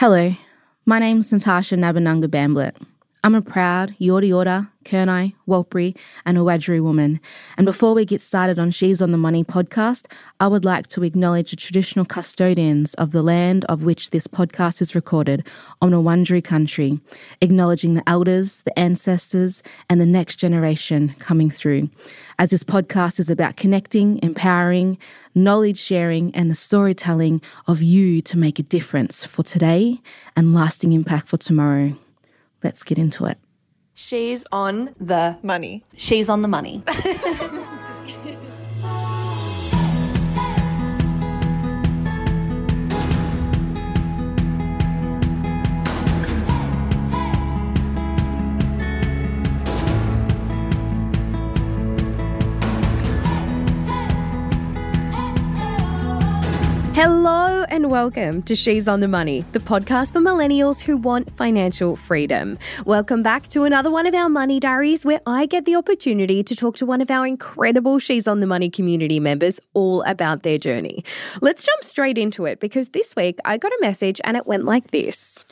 Hello, my name is Natarsha Nabanunga Bamblett. I'm a proud Yorta Yorta, Kurnai, Warlpiri, and Wiradjuri woman. And before we get started on She's on the Money podcast, I would like to acknowledge the traditional custodians of the land of which this podcast is recorded on a country, acknowledging the elders, the ancestors, and the next generation coming through. As this podcast is about connecting, empowering, knowledge sharing, and the storytelling of you to make a difference for today and lasting impact for tomorrow. Let's get into it. She's on the Money. She's on the money. welcome to She's on the Money, the podcast for millennials who want financial freedom. Welcome back to another one of our money diaries where I get the opportunity to talk to one of our incredible She's on the Money community members all about their journey. Let's jump straight into it because this week I got a message and it went like this.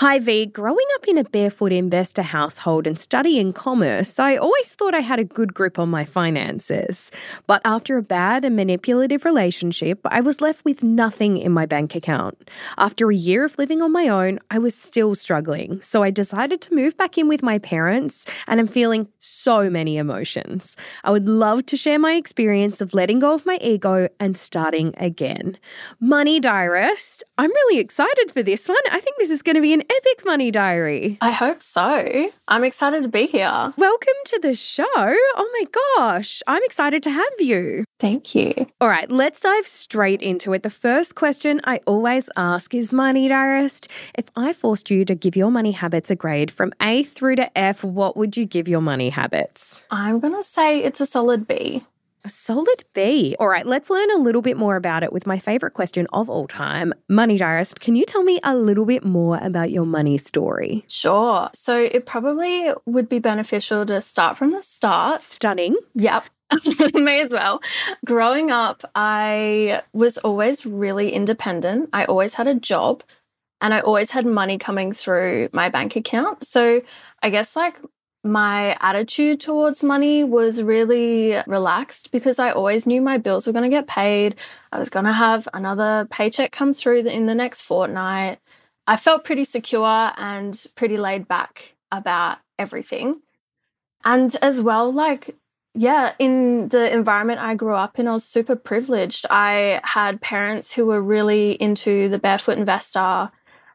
Hi V, growing up in a barefoot investor household and studying commerce, I always thought I had a good grip on my finances. But after a bad and manipulative relationship, I was left with nothing in my bank account. After a year of living on my own, I was still struggling, so I decided to move back in with my parents, and I'm feeling so many emotions. I would love to share my experience of letting go of my ego and starting again. Money Diarist, I'm really excited for this one. I think this is going to be an epic money diary. I hope so. I'm excited to be here. Welcome to the show. Oh my gosh, I'm excited to have you. Thank you. All right, let's dive straight into it. The first question I always ask is Money Diarist. If I forced you to give your money habits a grade from A through to F, what would you give your money habits? I'm going to say it's a solid B. Solid B. All right, let's learn a little bit more about it with my favorite question of all time. Money Diarist, can you tell me a little bit more about your money story? Sure. So it probably would be beneficial to start from the start. Stunning. Yep. May as well. Growing up, I was always really independent. I always had a job and I always had money coming through my bank account. So I guess like my attitude towards money was really relaxed because I always knew my bills were going to get paid. I was going to have another paycheck come through in the next fortnight. I felt pretty secure and pretty laid back about everything. And as well, like, yeah, in the environment I grew up in, I was super privileged. I had parents who were really into the barefoot investor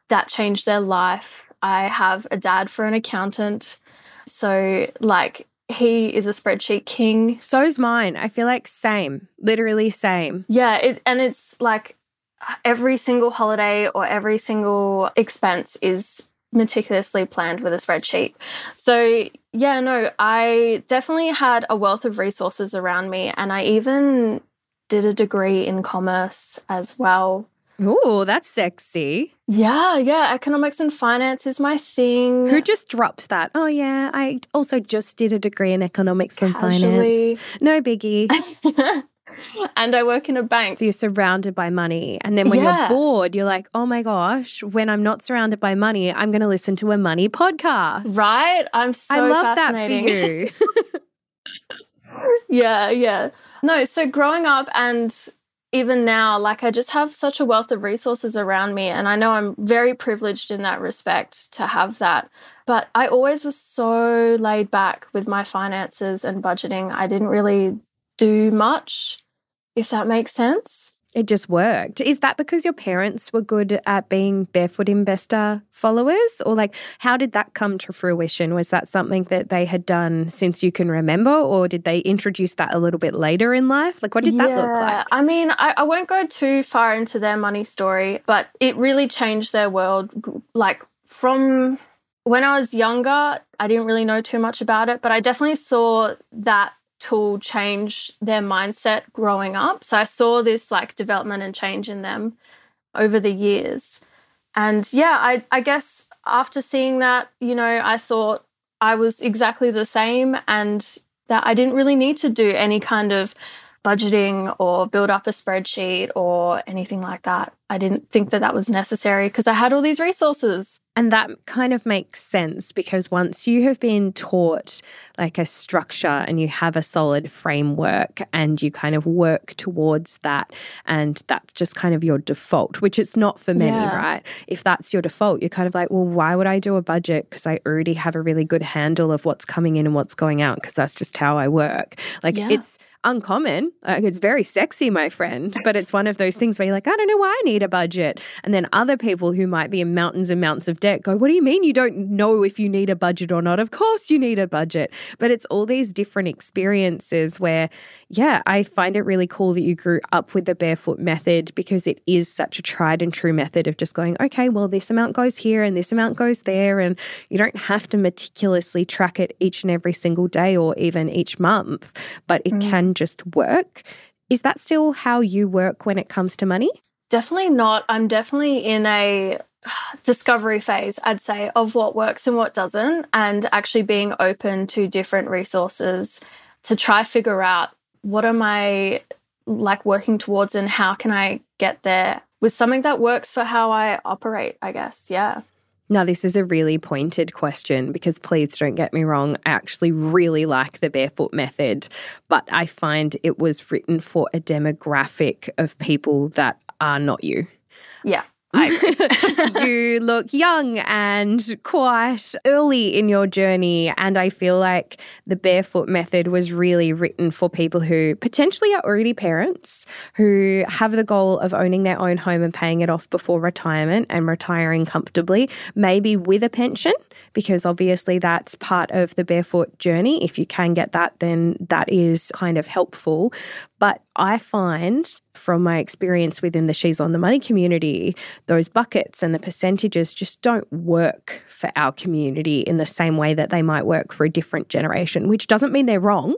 that changed their life. I have a dad for an accountant so, like, he is a spreadsheet king. So's mine. I feel like same, literally same. Yeah, it, and it's like every single holiday or every single expense is meticulously planned with a spreadsheet. So, yeah, no, I definitely had a wealth of resources around me, and I even did a degree in commerce as well. Oh, that's sexy. Yeah, yeah. Economics and finance is my thing. Who just drops that? Oh, yeah. I also just did a degree in economics Casually. and finance. No biggie. and I work in a bank. So you're surrounded by money. And then when you're bored, you're like, oh my gosh, when I'm not surrounded by money, I'm going to listen to a money podcast. Right? I'm so I love that for you. yeah, yeah. No, so growing up and even now, like I just have such a wealth of resources around me. And I know I'm very privileged in that respect to have that. But I always was so laid back with my finances and budgeting. I didn't really do much, if that makes sense. It just worked. Is that because your parents were good at being barefoot investor followers? Or like, how did that come to fruition? Was that something that they had done since you can remember? Or did they introduce that a little bit later in life? Like, what did yeah, that look like? I mean, I, I won't go too far into their money story, but it really changed their world. Like, from when I was younger, I didn't really know too much about it, but I definitely saw that tool change their mindset growing up. So I saw this like development and change in them over the years. And yeah, I, I guess after seeing that, you know, I thought I was exactly the same and that I didn't really need to do any kind of budgeting or build up a spreadsheet or anything like that. I didn't think that that was necessary because I had all these resources. And that kind of makes sense because once you have been taught like a structure and you have a solid framework and you kind of work towards that, and that's just kind of your default, which it's not for many, yeah. right? If that's your default, you're kind of like, well, why would I do a budget? Because I already have a really good handle of what's coming in and what's going out because that's just how I work. Like yeah. it's, uncommon. Like it's very sexy, my friend, but it's one of those things where you're like, I don't know why I need a budget. And then other people who might be in mountains and mountains of debt go, What do you mean you don't know if you need a budget or not? Of course you need a budget. But it's all these different experiences where, yeah, I find it really cool that you grew up with the barefoot method because it is such a tried and true method of just going, okay, well, this amount goes here and this amount goes there. And you don't have to meticulously track it each and every single day or even each month, but it mm. can just work. Is that still how you work when it comes to money? Definitely not. I'm definitely in a discovery phase, I'd say, of what works and what doesn't, and actually being open to different resources to try figure out what am I like working towards and how can I get there with something that works for how I operate, I guess. Yeah. Now, this is a really pointed question because please don't get me wrong. I actually really like the barefoot method, but I find it was written for a demographic of people that are not you. Yeah. you look young and quite early in your journey. And I feel like the barefoot method was really written for people who potentially are already parents, who have the goal of owning their own home and paying it off before retirement and retiring comfortably, maybe with a pension, because obviously that's part of the barefoot journey. If you can get that, then that is kind of helpful. But I find from my experience within the She's on the Money community, those buckets and the percentages just don't work for our community in the same way that they might work for a different generation, which doesn't mean they're wrong.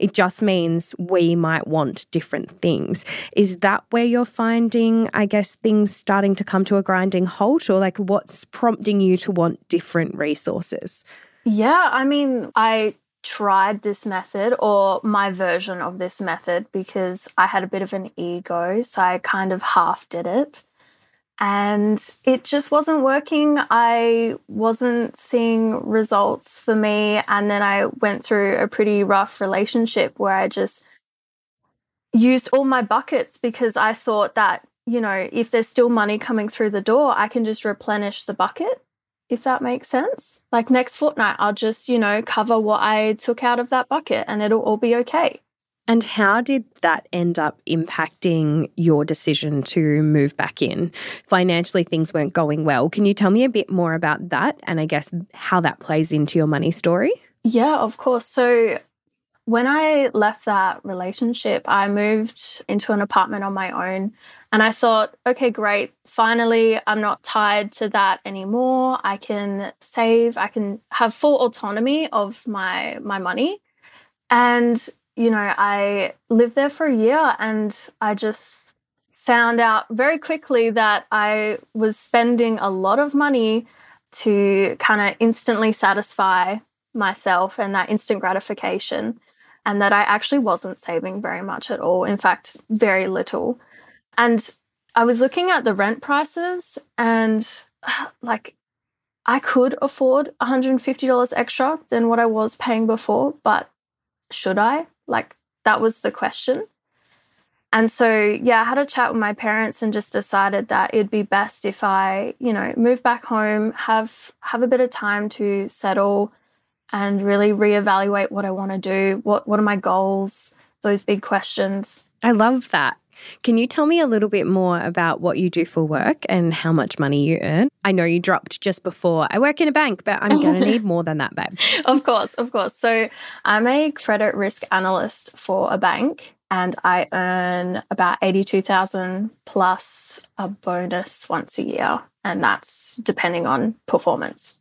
It just means we might want different things. Is that where you're finding, I guess, things starting to come to a grinding halt, or like what's prompting you to want different resources? Yeah, I mean, I tried this method or my version of this method because I had a bit of an ego. So I kind of half did it. And it just wasn't working. I wasn't seeing results for me. And then I went through a pretty rough relationship where I just used all my buckets because I thought that, you know, if there's still money coming through the door, I can just replenish the bucket if that makes sense. Like next fortnight, I'll just, you know, cover what I took out of that bucket and it'll all be okay. And how did that end up impacting your decision to move back in? Financially, things weren't going well. Can you tell me a bit more about that and I guess how that plays into your money story? Yeah, of course. So, when I left that relationship, I moved into an apartment on my own and I thought, okay, great. Finally, I'm not tied to that anymore. I can save, I can have full autonomy of my my money. And you know, I lived there for a year and I just found out very quickly that I was spending a lot of money to kind of instantly satisfy myself and that instant gratification and that I actually wasn't saving very much at all. In fact, very little. And I was looking at the rent prices and like I could afford $150 extra than what I was paying before, but should I? Like that was the question. And so, yeah, I had a chat with my parents and just decided that it'd be best if I, you know, move back home, have have a bit of time to settle, and really reevaluate what I want to do. What what are my goals? Those big questions. I love that. Can you tell me a little bit more about what you do for work and how much money you earn? I know you dropped just before. I work in a bank, but I'm going to need more than that, babe. Of course, of course. So, I'm a credit risk analyst for a bank and I earn about 82,000 plus a bonus once a year and that's depending on performance.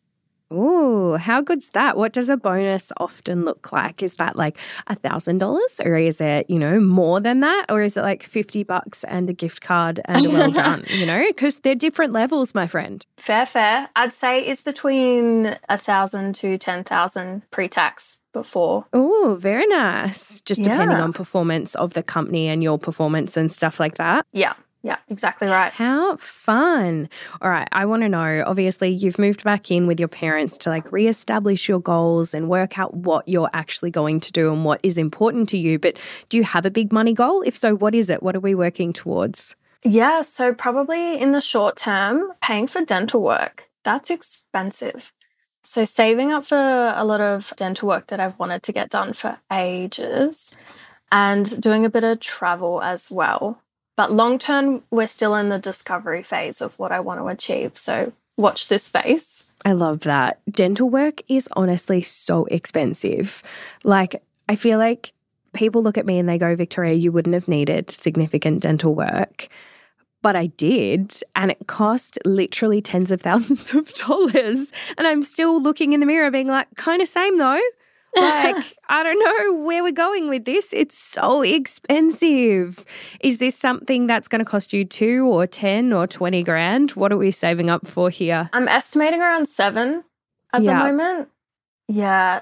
Ooh, how good's that? What does a bonus often look like? Is that like a thousand dollars or is it, you know, more than that? Or is it like 50 bucks and a gift card and a well done, you know? Because they're different levels, my friend. Fair, fair. I'd say it's between a thousand to 10,000 pre tax before. Oh, very nice. Just depending Yeah. on performance of the company and your performance and stuff like that. Yeah, yeah, exactly right. How fun. All right. I want to know obviously, you've moved back in with your parents to like reestablish your goals and work out what you're actually going to do and what is important to you. But do you have a big money goal? If so, what is it? What are we working towards? Yeah, so probably in the short term, paying for dental work. That's expensive. So saving up for a lot of dental work that I've wanted to get done for ages and doing a bit of travel as well. But long term, we're still in the discovery phase of what I want to achieve. So watch this space. I love that. Dental work is honestly so expensive. Like, I feel like people look at me and they go, Victoria, you wouldn't have needed significant dental work. But I did, and it cost literally tens of thousands of dollars. And I'm still looking in the mirror, being like, kind of same though. Like, I don't know where we're going with this. It's so expensive. Is this something that's going to cost you two or 10 or 20 grand? What are we saving up for here? I'm estimating around seven at Yeah. the moment. Yeah,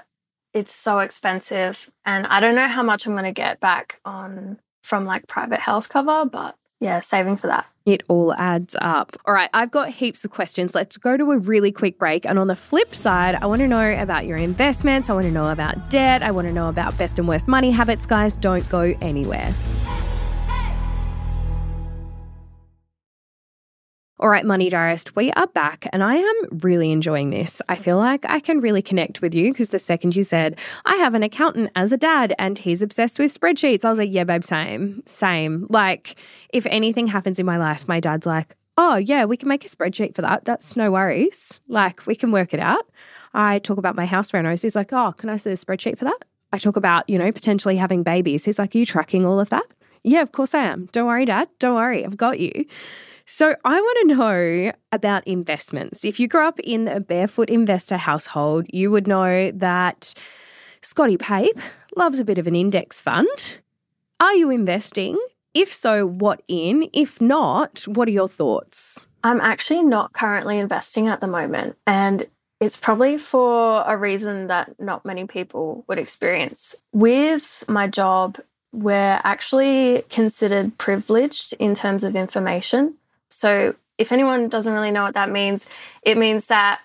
it's so expensive. And I don't know how much I'm going to get back on from like private health cover, but yeah, saving for that. It all adds up. All right, I've got heaps of questions. Let's go to a really quick break. And on the flip side, I want to know about your investments. I want to know about debt. I want to know about best and worst money habits. Guys, don't go anywhere. All right, Money Diarist, we are back and I am really enjoying this. I feel like I can really connect with you because the second you said, I have an accountant as a dad and he's obsessed with spreadsheets, I was like, yeah, babe, same, same. Like, if anything happens in my life, my dad's like, oh, yeah, we can make a spreadsheet for that. That's no worries. Like, we can work it out. I talk about my house renos. He's like, oh, can I see the spreadsheet for that? I talk about, you know, potentially having babies. He's like, are you tracking all of that? Yeah, of course I am. Don't worry, dad. Don't worry. I've got you. So, I want to know about investments. If you grew up in a barefoot investor household, you would know that Scotty Pape loves a bit of an index fund. Are you investing? If so, what in? If not, what are your thoughts? I'm actually not currently investing at the moment. And it's probably for a reason that not many people would experience. With my job, we're actually considered privileged in terms of information. So, if anyone doesn't really know what that means, it means that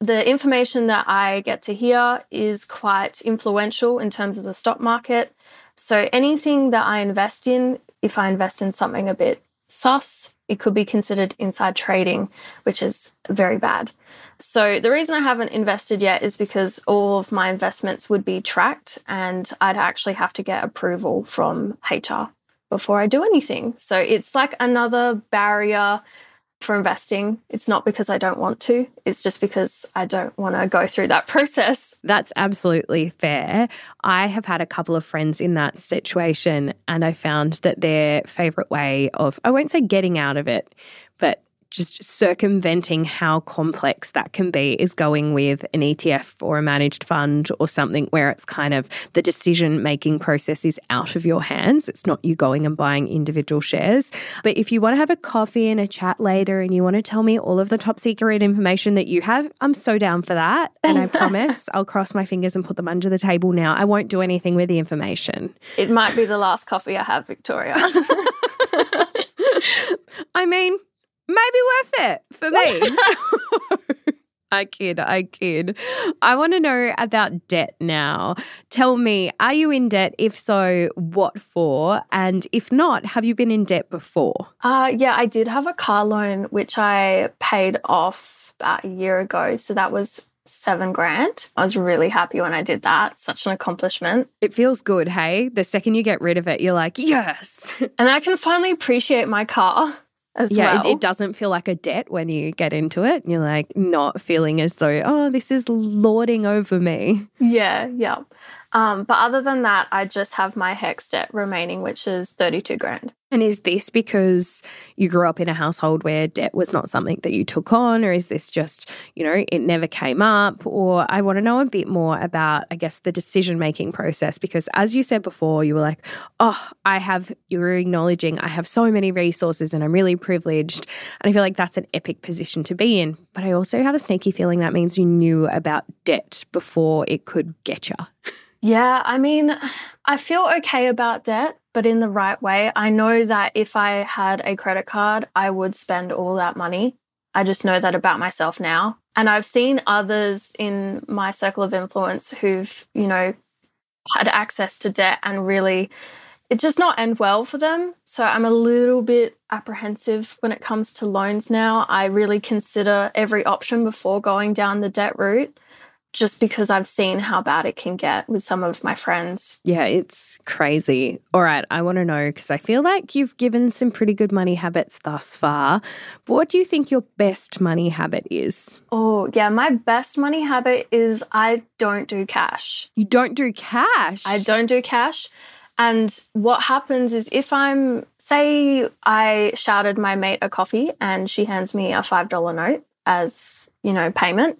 the information that I get to hear is quite influential in terms of the stock market. So, anything that I invest in, if I invest in something a bit sus, it could be considered inside trading, which is very bad. So, the reason I haven't invested yet is because all of my investments would be tracked and I'd actually have to get approval from HR before I do anything. So, it's like another barrier for investing. It's not because I don't want to, it's just because I don't want to go through that process. That's absolutely fair. I have had a couple of friends in that situation, and I found that their favorite way of, I won't say getting out of it, but just circumventing how complex that can be is going with an ETF or a managed fund or something where it's kind of the decision making process is out of your hands. It's not you going and buying individual shares. But if you want to have a coffee and a chat later and you want to tell me all of the top secret information that you have, I'm so down for that. And I promise I'll cross my fingers and put them under the table now. I won't do anything with the information. It might be the last coffee I have, Victoria. I mean, maybe worth it for me. I kid, I kid. I want to know about debt now. Tell me, are you in debt? If so, what for? And if not, have you been in debt before? Uh, yeah, I did have a car loan which I paid off about a year ago. So that was seven grand. I was really happy when I did that. Such an accomplishment. It feels good, hey? The second you get rid of it, you're like, yes. And I can finally appreciate my car as yeah, well. it, it doesn't feel like a debt when you get into it. You're like not feeling as though, oh, this is lording over me. Yeah, yeah. Um, but other than that, I just have my HECS debt remaining, which is 32 grand. And is this because you grew up in a household where debt was not something that you took on, or is this just, you know, it never came up? Or I want to know a bit more about, I guess, the decision making process. Because as you said before, you were like, oh, I have, you were acknowledging I have so many resources and I'm really privileged. And I feel like that's an epic position to be in. But I also have a sneaky feeling that means you knew about debt before it could get you. Yeah, I mean, I feel okay about debt, but in the right way. I know that if I had a credit card, I would spend all that money. I just know that about myself now. And I've seen others in my circle of influence who've, you know, had access to debt and really it just not end well for them. So I'm a little bit apprehensive when it comes to loans now. I really consider every option before going down the debt route just because I've seen how bad it can get with some of my friends. Yeah, it's crazy. All right, I want to know because I feel like you've given some pretty good money habits thus far. But what do you think your best money habit is? Oh, yeah, my best money habit is I don't do cash. You don't do cash? I don't do cash. And what happens is if I'm, say, I shouted my mate a coffee and she hands me a $5 note as, you know, payment,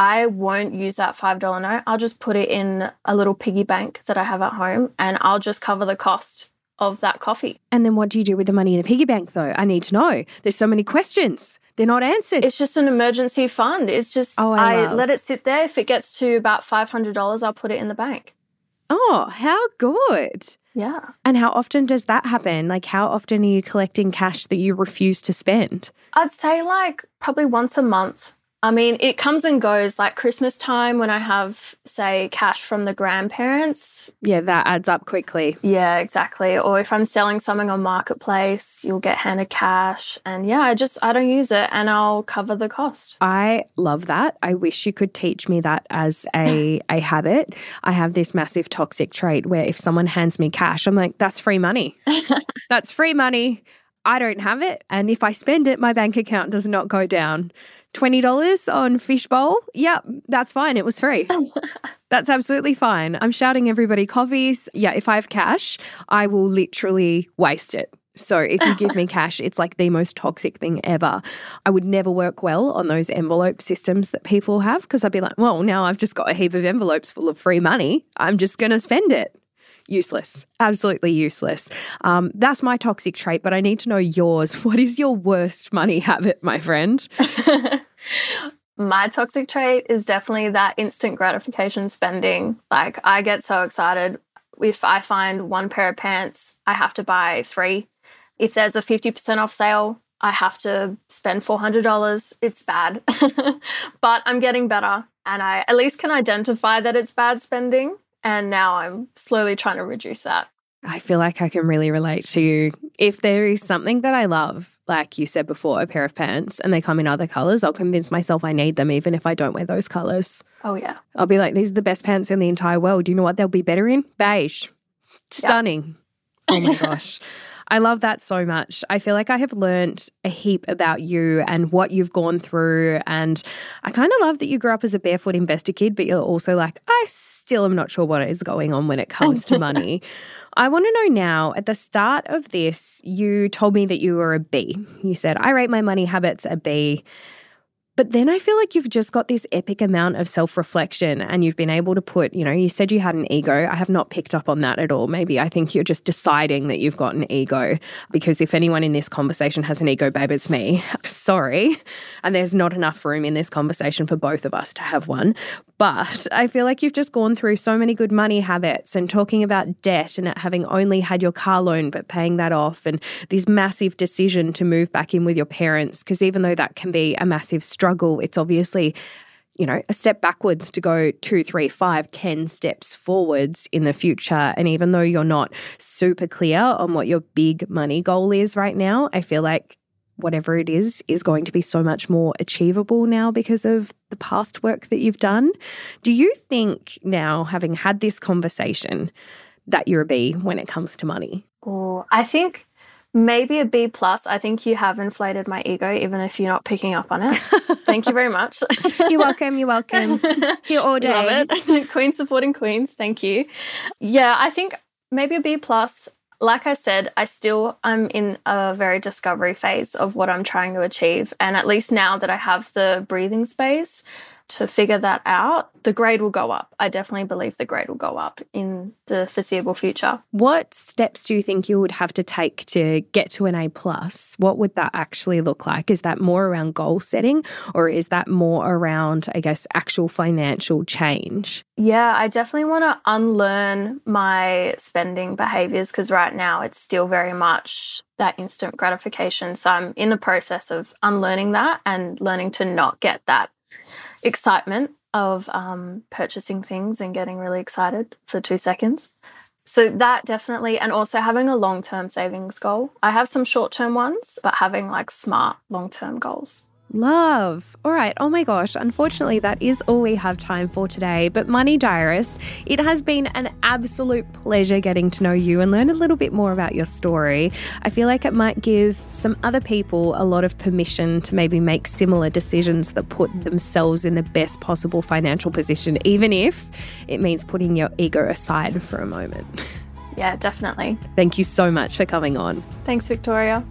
I won't use that $5 note. I'll just put it in a little piggy bank that I have at home and I'll just cover the cost of that coffee. And then what do you do with the money in the piggy bank though? I need to know. There's so many questions. They're not answered. It's just an emergency fund. It's just Oh, I I, let it sit there. If it gets to about $500, I'll put it in the bank. oh, how good. Yeah. And how often does that happen? Like, how often are you collecting cash that you refuse to spend? I'd say like probably once a month. I mean, it comes and goes like Christmas time when I have, say, cash from the grandparents. Yeah, that adds up quickly. Yeah, exactly. Or if I'm selling something on Marketplace, you'll get handed cash. And yeah, I just, I don't use it and I'll cover the cost. I love that. I wish you could teach me that as a, a habit. I have this massive toxic trait where if someone hands me cash, I'm like, that's free money. that's free money. I don't have it. And if I spend it, my bank account does not go down. $20 on fishbowl? Yep, that's fine. It was free. That's absolutely fine. I'm shouting everybody coffees. Yeah, if I have cash, I will literally waste it. So if you give me cash, it's like the most toxic thing ever. I would never work well on those envelope systems that people have because I'd be like, well, now I've just got a heap of envelopes full of free money. I'm just going to spend it. Useless. Absolutely useless. Um, that's my toxic trait, but I need to know yours. What is your worst money habit, my friend? My toxic trait is definitely that instant gratification spending. Like, I get so excited. If I find one pair of pants, I have to buy three. If there's a 50% off sale, I have to spend $400. It's bad. but I'm getting better and I at least can identify that it's bad spending. And now I'm slowly trying to reduce that. I feel like I can really relate to you. If there is something that I love, like you said before, a pair of pants, and they come in other colors, I'll convince myself I need them, even if I don't wear those colors. Oh, yeah. I'll be like, these are the best pants in the entire world. You know what they'll be better in? Beige. Stunning. Oh my gosh. I love that so much. I feel like I have learned a heap about you and what you've gone through. And I kind of love that you grew up as a barefoot investor kid, but you're also like, I still am not sure what is going on when it comes to money. I want to know now at the start of this, you told me that you were a B. You said, I rate my money habits a B. But then I feel like you've just got this epic amount of self reflection and you've been able to put, you know, you said you had an ego. I have not picked up on that at all. Maybe I think you're just deciding that you've got an ego because if anyone in this conversation has an ego, babe, it's me. Sorry. And there's not enough room in this conversation for both of us to have one. But I feel like you've just gone through so many good money habits and talking about debt and having only had your car loan but paying that off and this massive decision to move back in with your parents. Because even though that can be a massive struggle, it's obviously you know, a step backwards to go two, three, five, ten steps forwards in the future. And even though you're not super clear on what your big money goal is right now, I feel like whatever it is is going to be so much more achievable now because of the past work that you've done. Do you think now, having had this conversation, that you're a B when it comes to money? Or I think maybe a B plus. I think you have inflated my ego, even if you're not picking up on it. Thank you very much. You're welcome. You're welcome. Here all day. Love it. Queen supporting queens. Thank you. Yeah, I think maybe a B plus. like I said, I still I'm in a very discovery phase of what I'm trying to achieve. And at least now that I have the breathing space to figure that out, the grade will go up. I definitely believe the grade will go up in the foreseeable future. What steps do you think you would have to take to get to an A plus? What would that actually look like? Is that more around goal setting or is that more around, I guess, actual financial change? Yeah, I definitely want to unlearn my spending behaviors because right now it's still very much that instant gratification. So I'm in the process of unlearning that and learning to not get that excitement of um, purchasing things and getting really excited for two seconds. So that definitely, and also having a long term savings goal. I have some short term ones, but having like smart long term goals. Love. All right. Oh my gosh. Unfortunately, that is all we have time for today. But, Money Diarist, it has been an absolute pleasure getting to know you and learn a little bit more about your story. I feel like it might give some other people a lot of permission to maybe make similar decisions that put themselves in the best possible financial position, even if it means putting your ego aside for a moment. Yeah, definitely. Thank you so much for coming on. Thanks, Victoria.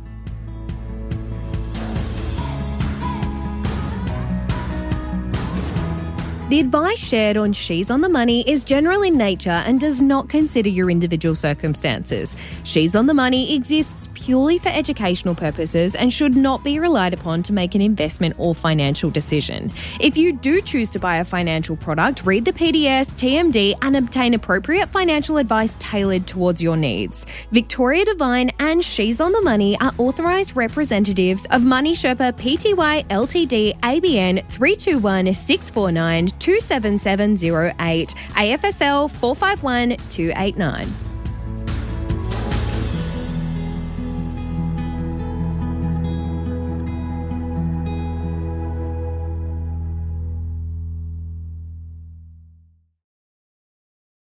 The advice shared on She's on the Money is general in nature and does not consider your individual circumstances. She's on the Money exists purely for educational purposes and should not be relied upon to make an investment or financial decision. If you do choose to buy a financial product, read the PDS, TMD, and obtain appropriate financial advice tailored towards your needs. Victoria Devine and She's on the Money are authorised representatives of Money Sherpa Pty Ltd ABN 321 649 27708, AFSL 451289.